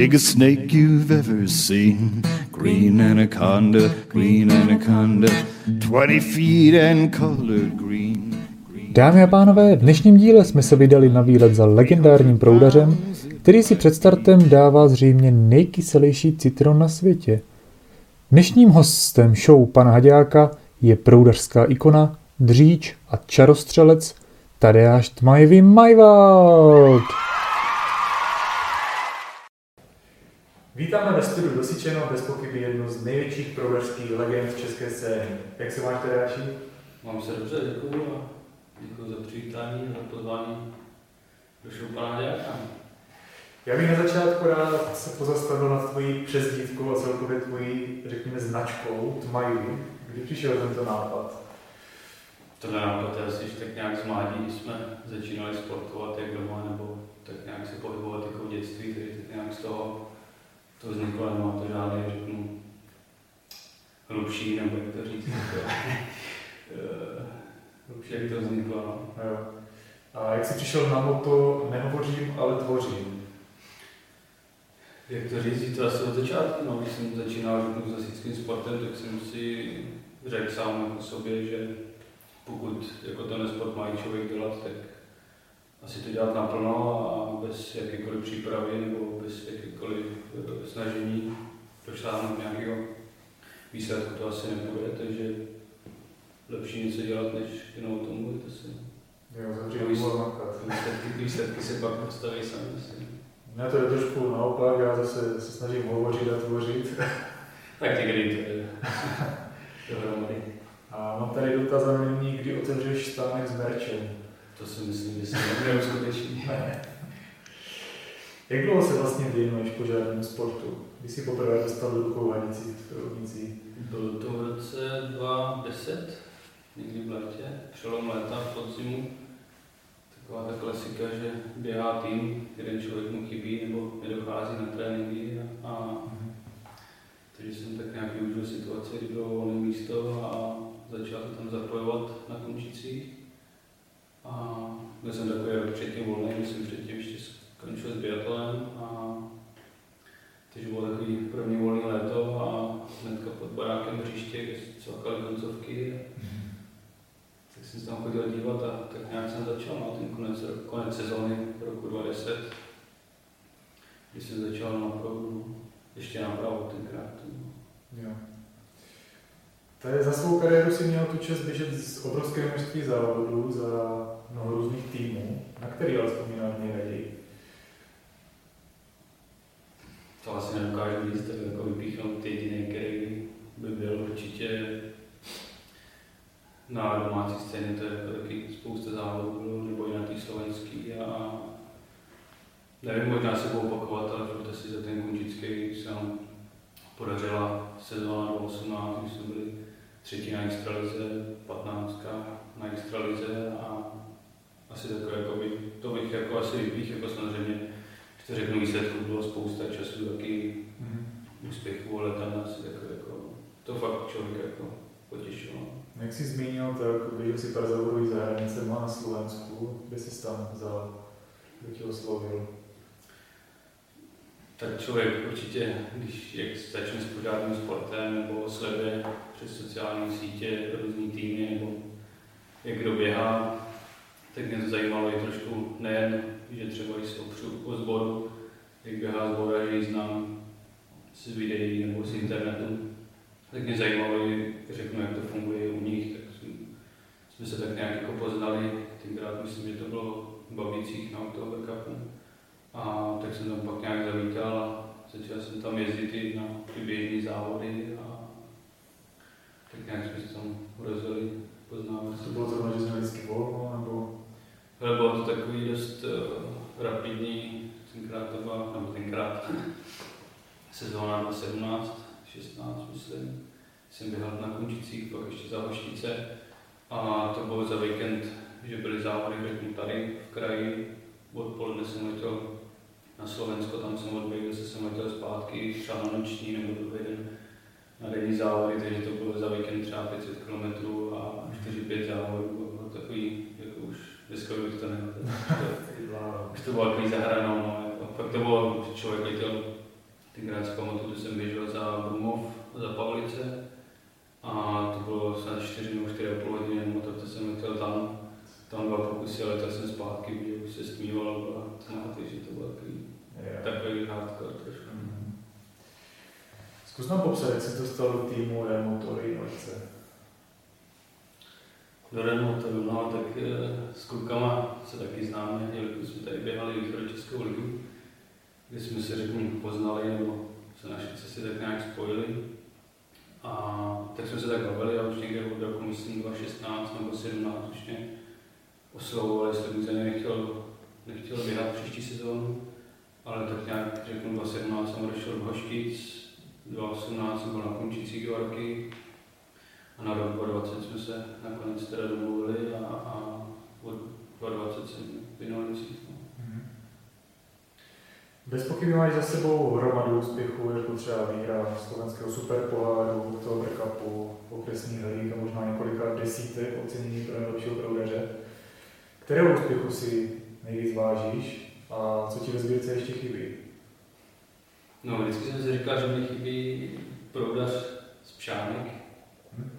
biggest snake you've ever seen. Green anaconda, green anaconda, 20 feet and colored green. Dámy a pánové, v dnešním díle jsme se vydali na výlet za legendárním proudařem, který si před startem dává zřejmě nejkyselější citron na světě. Dnešním hostem show pana Haďáka je proudařská ikona, dříč a čarostřelec Tadeáš Tmajvý Majvald. Vítáme ve studiu Dosičeno, bez pochyby jednu z největších proudařských legend v české scény. Jak se máš, Tadeáši? Mám se dobře, děkuju a děkuji za přivítání, za pozvání do show. Já bych na začátku rád se pozastavil nad tvojí přezdívkou a celkově tvojí, řekněme, značkou Tmajvý. Kdy přišel tento nápad? To nápad je asi tak nějak z mládí, jsme začínali sportovat jak doma, nebo tak nějak se pohybovat jako v dětství, takže tak nějak z toho to vzniklo, nemá to žádný, řeknu, hlubší, nebo jak to říct, jako, hlubší, jak to vzniklo, no. Jo. A jak jsi přišel na moto, nehovořím, ale tvořím. Jak to říct, to asi od začátku, no, když jsem začínal řeknu, s hasičským sportem, tak jsem si řekl sám jako sobě, že pokud jako ten sport má člověk dělat, tak asi to dělat naplno a bez jakékoliv přípravy nebo bez jakékoliv eh, snažení dosáhnout nějakého výsledku to asi nepůjde, takže lepší něco dělat, než jenom o tom mluvit asi. Jo, zavřít výsledky, výsledky se pak postaví sami asi. Ne, to je trošku naopak, já zase se snažím hovořit a tvořit. tak někdy to je dohromady. A mám tady dotaz a nyní, kdy otevřeš stánek s merčem. To si myslím, že se neuskuteční. Jak dlouho se vlastně věnuješ požádnému sportu? Kdy jsi poprvé dostal do rukou vanici v rovnici? Bylo to v roce 2010, někdy v létě, přelom léta, v podzimu. Taková ta klasika, že běhá tým, jeden člověk mu chybí nebo nedochází na tréninky a, a takže jsem tak nějak využil situaci, kdy bylo volné místo a začal se tam zapojovat na končících. Byl jsem takový rok předtím volný, když jsem předtím ještě skončil s biatlem a takže bylo takový první volný léto a hnedka pod barákem hřiště, cvakaly koncovky. Tak jsem se tam chodil dívat a tak nějak jsem začal na no, ten konec, konec sezóny roku 2010, kdy jsem začal na proudu, ještě napravo tenkrát. Jo. Tady za svou kariéru si měl tu čest běžet z obrovské množství závodů za mnoho různých týmů. Na který ale vzpomínáš nejraději? To asi nedokážu říct, tak jako vypíchnout jediný, který by byl určitě na domácí scéně, to je jako taky spousta závodů nebo i na té slovenský a nevím, možná se budu opakovat, ale protože si za ten končický se nám podařila sezóna 2018, když jsme byli třetí na extralize, 15 na extralize a asi takové, jako by, to bych jako asi vypích, jako samozřejmě, když to řeknu výsledku, bylo spousta času, taky mm-hmm. úspěchů, ale tam asi jako, jako, to fakt člověk jako potěšilo. Jak jsi zmínil, tak byl si pár závodů za hranicema na Slovensku, kde jsi tam vzal, kdo tě oslovil? tak člověk určitě, když jak začne s pořádným sportem nebo sleduje přes sociální sítě různý týmy nebo jak kdo běhá, tak mě to zajímalo i trošku nejen, že třeba se opřu o sboru, jak běhá zbora, že ji znám z videí nebo z internetu, tak mě zajímalo i, řeknu, jak to funguje u nich, tak jsme, jsme se tak nějak jako poznali, tenkrát myslím, že to bylo v Babicích na Oktober Cupu. A tak jsem tam pak nějak zavítal a začal jsem tam jezdit i na ty závody a nějak jsme se tam rozjeli, poznávat. To bylo to, že jsme vždycky volno, nebo? Ale bylo to takový dost uh, rapidní, tenkrát to byla, nebo tenkrát, sezóna 2017, 16 myslím, jsem běhal na Končicích, pak ještě za Hoštice a to bylo za víkend, že byly závody řeknu tady v kraji, odpoledne jsem letěl na Slovensko, tam jsem odběhl, zase jsem letěl zpátky, třeba na noční nebo druhý den na denní závody, takže to bylo za víkend třeba 500 km a 4-5 závodů, bylo takový, jako už dneska bych to neměl. Už to bylo takový zahranou, no, jako, fakt to bylo, že člověk letěl tenkrát si pamatuju, že jsem běžel za Brumov, za Pavlice a to bylo snad 4 nebo 4,5 hodiny, nebo tak to jsem letěl tam, tam dva pokusy, ale tak jsem zpátky, že už se stmívalo, byla tma, takže to bylo takový, takový hardcore trošku. Zkus nám popsat, jak jsi to stalo do týmu Remotory Norce. Do Remotoru, no, tak e, s klukama se taky známe, jelikož jsme tady běhali do Českou ligu, kde jsme se řeknu poznali, nebo se naše cesty tak nějak spojili. A tak jsme se tak bavili a už někde od roku, myslím, 2016 nebo 2017 už mě oslovovali, jestli bych za ně nechtěl, nechtěl běhat příští sezónu, ale tak nějak řeknu 2017 jsem odešel do Hoštic, 2018 jsem byl na končící roky a na rok 2020 jsme se nakonec teda domluvili a, a od 2020 jsem vynal bez pochyby máš za sebou hromadu úspěchů, jako třeba výhra slovenského superpoháru, toho Cupu, okresní hry a možná několika desítek ocenění pro nejlepšího proudaře. Kterého úspěchu si nejvíc vážíš a co ti ve sbírce ještě chybí? No, vždycky jsem si říkal, že mi chybí proudař z Pšánek. Hmm.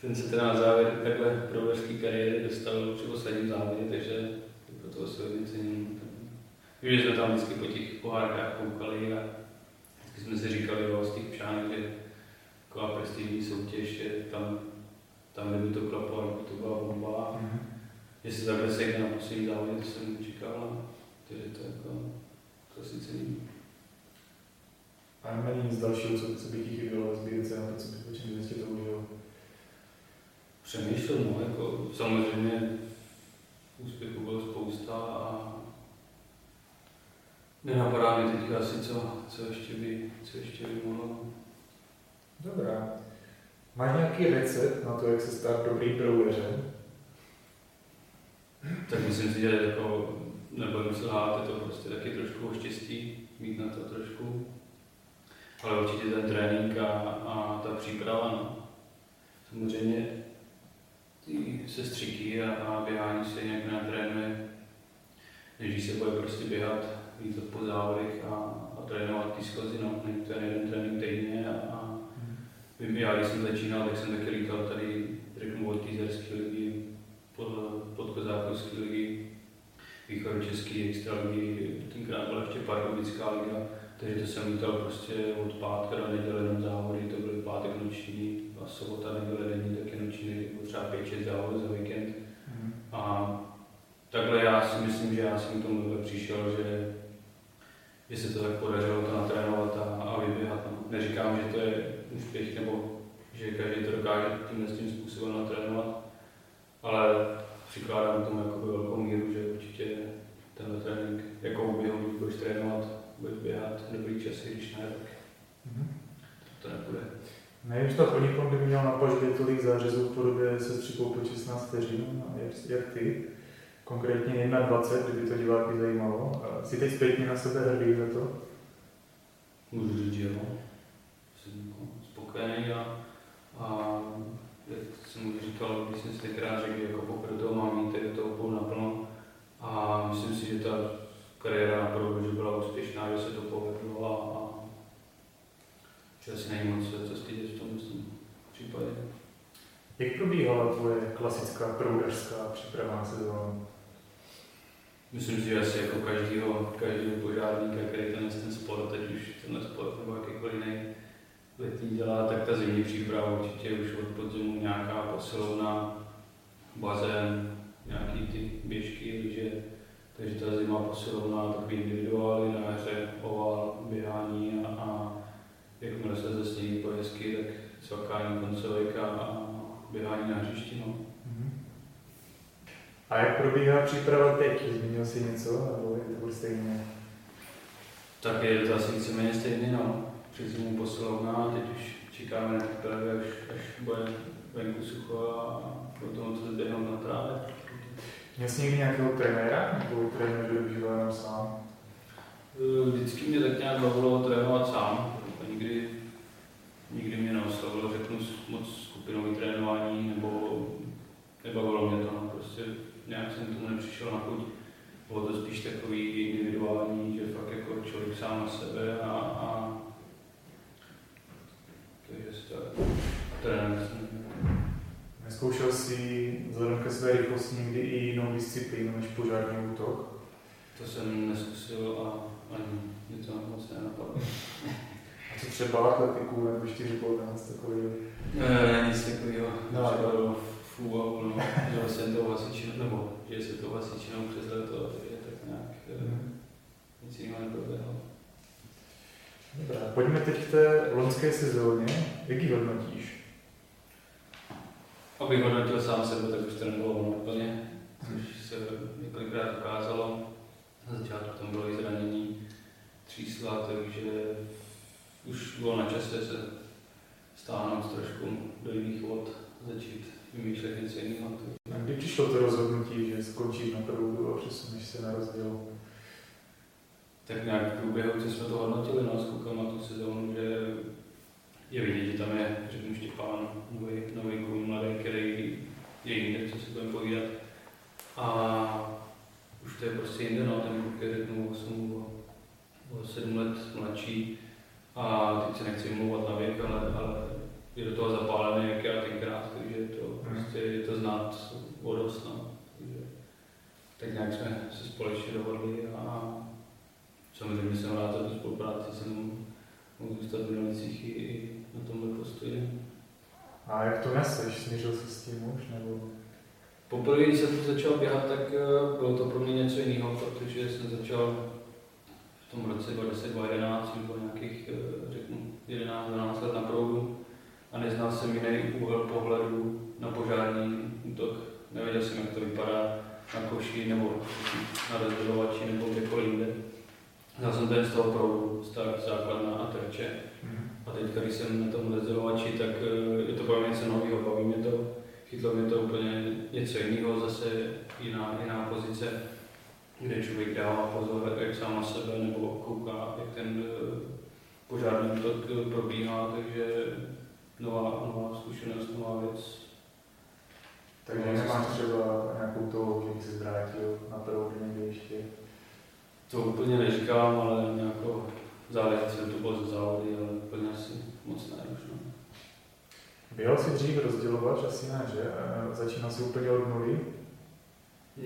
ten se teda na závěr takhle proudařské kariéry dostal při posledním závodě, takže proto se hodně cením. Vím, že jsme tam vždycky po těch pohárkách koukali a vždycky jsme si říkali jo, z těch pšánek, že taková prestižní soutěž, že tam, tam kdyby to klaplo, by to byla bomba. Mm-hmm. Jestli takhle se na poslední závodě, to jsem čekal, takže to jako, to si cením. A není nic dalšího, co, co by ti chybělo ve sbírce na to, co by, o čem bys to užil? Přemýšlel, no, jako samozřejmě úspěchů bylo spousta a Nenapadá mi teď asi, co, co, ještě by, co ještě by mohlo. Dobrá. Máš nějaký recept na to, jak se stát dobrý brouleřem? Tak myslím si, že jako, nebojím se lhát, je to prostě taky trošku o štěstí, mít na to trošku. Ale určitě ten trénink a, a ta příprava, no. Samozřejmě ty sestřiky a, a běhání se nějak natrénuje, než se bude prostě běhat víc po závodech a, a trénovat ty skozy, no, není to jeden trénink týdně a, a vím, já když jsem začínal, tak jsem taky lítal tady, řeknu, od týzerské ligy, pod, pod kozákovské ligy, východočeský extraligy, tenkrát byla ještě pardubická liga, takže to jsem lítal prostě od pátka do neděle jenom závody, to byly pátek noční a sobota, neděle denní, taky noční, třeba 5-6 závodů za víkend. Mm. A takhle já si myslím, že já jsem k tomu přišel, že že se to tak podařilo to natrénovat a, a vyběhat. No. Neříkám, že to je úspěch nebo že každý to dokáže tímhle tím způsobem natrénovat, ale přikládám tomu jakoby velkou míru, že určitě tenhle trénink, jakou běhu budeš trénovat, budeš běhat dobrý časy, když ne, tak mm-hmm. to nepůjde. Nevím, že to Ponikom by měl na pažbě tolik zářezů v podobě se střípou po 16 vteřin, jak, jak ty konkrétně 1.20, kdyby to diváky zajímalo. Jsi teď zpětně na sebe hrdý za to? Můžu říct, že jo. Jsem spokojený a, a jak jsem už říkal, když jsem si tenkrát řekl, jako poprvé toho mám mít, je to půl naplno. A myslím si, že ta kariéra na že byla úspěšná, že se to povedlo a, a není moc co stydět v tom případě. Jak probíhala tvoje klasická proudařská příprava na sezónu? Myslím si, že asi jako každýho, každého požárníka, který ten, ten sport, teď už tenhle sport nebo jakýkoliv jiný letní dělá, tak ta zimní příprava určitě už od podzimu nějaká posilovna, bazén, nějaký ty běžky, lyže, takže ta zima posilovna, takový individuály na hře, oval, běhání a, a jakmile se zesnějí po cvakání koncovek a běhání na hřišti. No. A jak probíhá příprava teď? Zmínil jsi něco, nebo je to stejně? Tak je to asi víceméně stejně, no. Přes zimu posilovna a teď už čekáme na přípravy, až, až bude venku sucho a potom to zběhnout na trávě. Měl jsi někdy nějakého trenéra, nebo trenér využíval jenom sám? Vždycky mě tak nějak bavilo trénovat sám. Nikdy mě neoslovilo, řeknu, moc skupinové trénování, nebo nebavilo mě to. No. Prostě nějak jsem tomu nepřišel na chuť. Bylo to spíš takový individuální, že fakt jako člověk sám na sebe a, a takže to trénuje. Neskoušel jsi vzhledem ke své rychlosti někdy i jinou disciplínu než požární útok? To jsem neskusil a ani mě to moc nenapadlo. A co třeba atletiku nebo 4 po nás takový? Ne, nic takového. Třeba no. že jsem to hasičinou, nebo že se to hasičinou přes leto, takže tak nějak mm. nic jiného neproběhlo. Dobrá, pojďme teď k té loňské sezóně. Jak ji hodnotíš? Abych hodnotil sám sebe, tak už to nebylo ono úplně, což se několikrát ukázalo. Na začátku tam bylo i zranění třísla, takže už bylo na čase se stáhnout trošku do jiných vod, začít vymýšlet něco jiného. A kdy přišlo to rozhodnutí, že skončíš na proudu a přesuneš se na rozdíl? Tak nějak v průběhu, co jsme to hodnotili no, s klukama tu sezónu, že je vidět, že tam je, řeknu Štěpán, nový, nový kluk, mladý, který je jinde, co si budeme povídat. A už to je prostě jinde, no, ten kluk je řeknu 8 o 7 let mladší a teď se nechci mluvat na věk, ale, ale je do toho zapálený jak já tenkrát, takže je to, Hmm. prostě je to znát o dost, no. Takže, tak nějak jsme se společně dohodli a samozřejmě jsem rád za tu spolupráci, jsem mohl zůstat v Milicích i, i na tomhle postoji. A jak to neseš? Smířil jsi s tím už? Nebo... Poprvé, když jsem začal běhat, tak eh, bylo to pro mě něco jiného, protože jsem začal v tom roce 2011, jsem byl nějakých, eh, řeknu, 11-12 let na proudu a neznal jsem jiný úhel pohledu na požární útok. Nevěděl jsem, jak to vypadá na koši nebo na rozdělovači nebo kdekoliv jinde. Znal jsem ten z toho proudu, start, základna a terče. Hmm. A teď, když jsem na tom rozdělovači, tak eh, je to pro mě něco nového, baví mě to. Chytlo mě to úplně něco jiného, zase jiná, jiná pozice, kde člověk dává pozor jak sám na sebe, nebo kouká, jak ten eh, požární útok eh, probíhá, takže nová, nová zkušenost, nová věc. Takže nemáš třeba nějakou toho, že by se zvrátil na proudu někde ještě? To úplně neříkám, ale nějakou záleží, co to bylo za závody, ale úplně asi moc ne už. No. Běhal jsi dřív rozdělovač? Asi ne, že? A Začínal jsi úplně od nuly?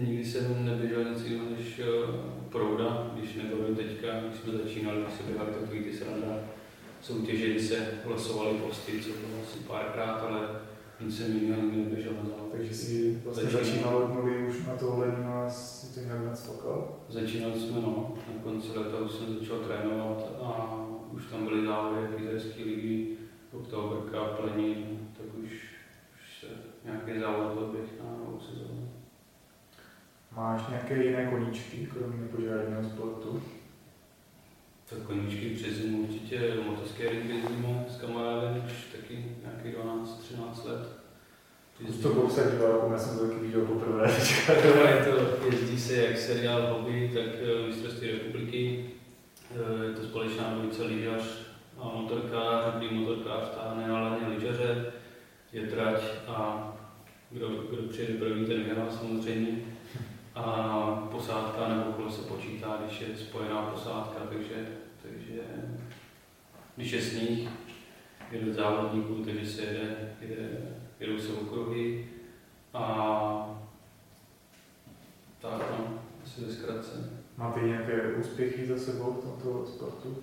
Nikdy jsem neběžel nic jiného než eh, prouda, když nebylo teďka, když jsme začínali, když se běhali takový ty sranda soutěže, kdy se losovaly posty, co bylo asi párkrát, ale nic jsem jiného nikdy neběžel na závod. Takže jsi vlastně Začínal. od nuly už na tohle a si to nějak nastokal? Začínali jsme, no, na konci leta už jsem začal trénovat a už tam byly závody lyžařské ligy, Oktoberka, Plenín, tak už, už se nějaký závod odběh na novou sezónu. Máš nějaké jiné koníčky, kromě požárního sportu? Tak koníčky přes zimu určitě motoskering jezdíme s kamarádem už taky nějakých 12-13 let. Už to kousek divákům, já jsem to taky viděl poprvé. je to, jezdí se jak seriál hobby, tak eh, mistrovství republiky. Eh, Je to společná dvojice lyžař a motorkář, kdy motorkář táhne na laně lyžaře, je trať a kdo, kdo přijede první, ten vyhrál samozřejmě. A posádka nebo kolo se počítá, když je spojená posádka, takže když je sníh, jede závodníků, takže se jede, jede, jedou se okruhy a tak no, asi ve zkratce. Máte nějaké úspěchy za sebou v tomto sportu?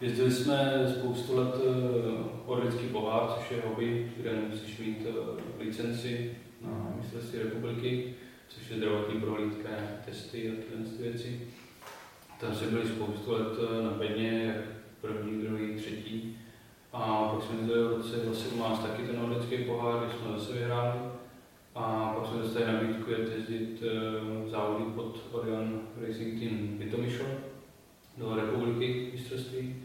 Jezdili jsme spoustu let uh, Orlický pohár, což je hobby, kde musíš mít uh, licenci na mistrovství republiky, což je zdravotní prohlídka, testy a tyhle ty věci. Tam jsme byli spoustu let eh, na bedně, jak první, druhý, třetí. A pak jsme jezdili v roce 2017 taky ten Orlický pohár, kde jsme zase vyhráli. A pak jsme dostali nabídku jet jezdit uh, závody pod Orion Racing Team Litomyšl do republiky mistrovství.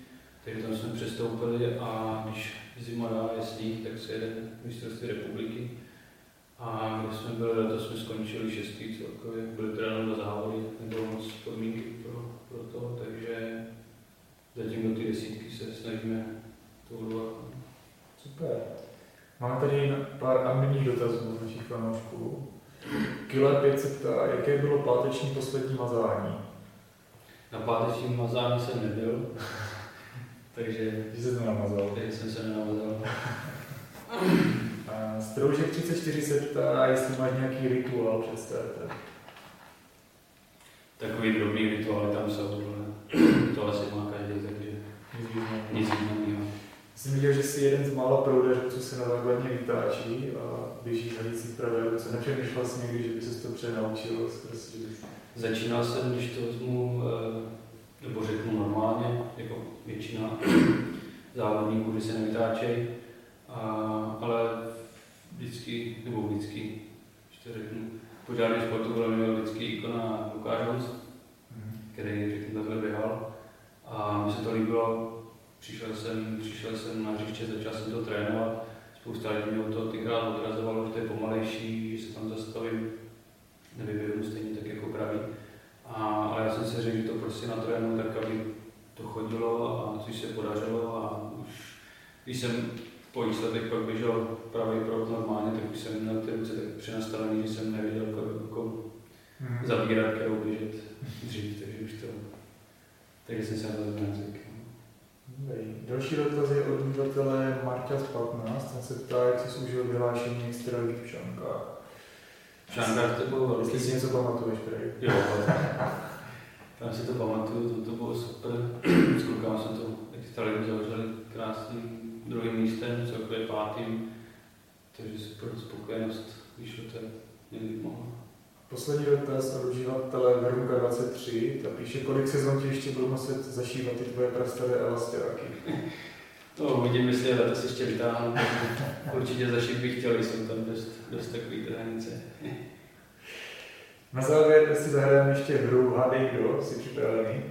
Takže tam jsme přestoupili a když zima dá je sníh, tak se jede mistrovství republiky. A když jsme byli letos, jsme skončili šestý celkově, byly teda na závody, nebylo moc podmínky pro, pro to, takže zatím do ty desítky se snažíme to odvolat. Super. Máme tady pár anonimních dotazů z našich fanoušků. Killer 5 se ptá, jaké bylo páteční poslední mazání? Na pátečním mazání jsem nebyl, takže, Že se to namazal. takže jsem se nenavazal. A Stroužek 34 se ptá, jestli máš nějaký rituál před startem. Takový drobný rituály tam jsou, to asi má každý, takže Nic jiného. Jsem viděl, že jsi jeden z mála proudařů, co se na základně vytáčí a běží z hranicí pravé ruce. Nepřemýšlel jsi někdy, že by se to přenaučil? Prostě. Začínal jsem, když to vezmu, eh, nebo řeknu normálně, jako většina závodníků, kdy se nevytáčejí, a, ale vždycky, nebo vždycky, když to řeknu, po žádném sportu byl měl vždycky ikona Lukáš Hus, který řeknu takhle běhal. A mi se to líbilo, přišel jsem, přišel jsem na hřiště, začal jsem to trénovat, spousta lidí mě od toho tykrát odrazovalo, že to je pomalejší, že se tam zastavím, nevyběhnu stejně tak jako pravý. A, ale já jsem si řekl, že to prostě natrénu tak, aby to chodilo a což se podařilo a už když jsem po výsledech pak běžel pravý proud normálně, tak už jsem měl ty ruce tak přenastavený, že jsem nevěděl, jako, jako Mhm. zabírat, kterou běžet dřív, takže už to, takže jsem se na to. Dobrý. Další dotaz je od uživatele Marta z 15. Ten se ptá, jak jsi užil vyhlášení extraligy v Šankách. Šankách to bylo velký. Jestli si něco pamatuješ, prej. Jo, tam si to pamatuju, to, to bylo super. S klukama jsme to extraligu zavřeli krásným druhým místem, celkově pátým. Takže super spokojenost, když to někdy mohlo. Poslední dotaz od uživatele Verunka 23. Ta píše, kolik sezon ti ještě budu muset zašívat ty tvoje prastaré elastiáky. No, uvidím, jestli letos ještě vytáhnu. Určitě zašít bych chtěl, jsou tam dost, dost takový hranice. Na závěr si zahrajeme ještě hru Hádej kdo, jsi připravený?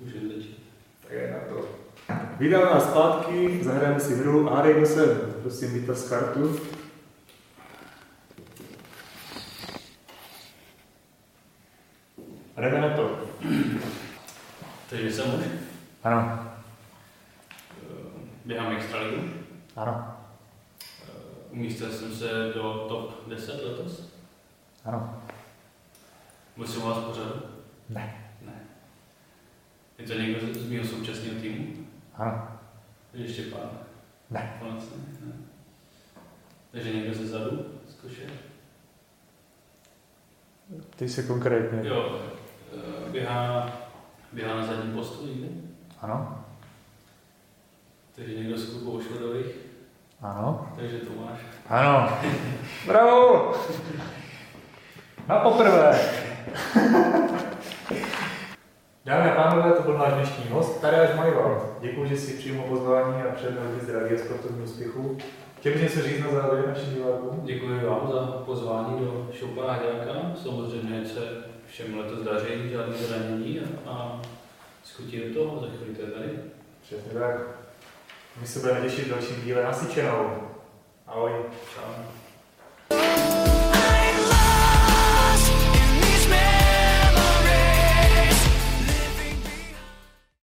Můžeme začít. Tak je na to. Vydám nás zpátky, zahrajeme si hru Hádej kdo jsem. Prosím, vytaz kartu. Jdeme na to. Takže jsem už. Ano. Eh, Běhám extraligu. Ano. Eh, Umístil jsem se do top 10 letos. Ano. Musím vás pořadu? Ne. Ne. Je to někdo z mého současného týmu? Ano. Ještě pán? Ne. Konec ne. Takže někdo ze zadu? Z koše? Ty se konkrétně. Jo. Běhá, běhá na zadním postu někde? Ano. Takže někdo z klubu Ošvodových? Ano. Takže Tomáš. Ano. Bravo! Na poprvé. Dámy a pánové, to byl náš dnešní host, Tadeáš Majval. Děkuji, že si přijal pozvání a přejeme hodně zdraví a sportovní úspěchu. Chtěl bys něco říct na závěr našim divákům? Děkuji vám za pozvání do show pana Haďáka. Samozřejmě se všem letos daří, žádné zranění a, a skutí do toho, za chvíli to je tady. Přesně tak. My se budeme těšit v dalším díle nasičenou. Ahoj. Čau.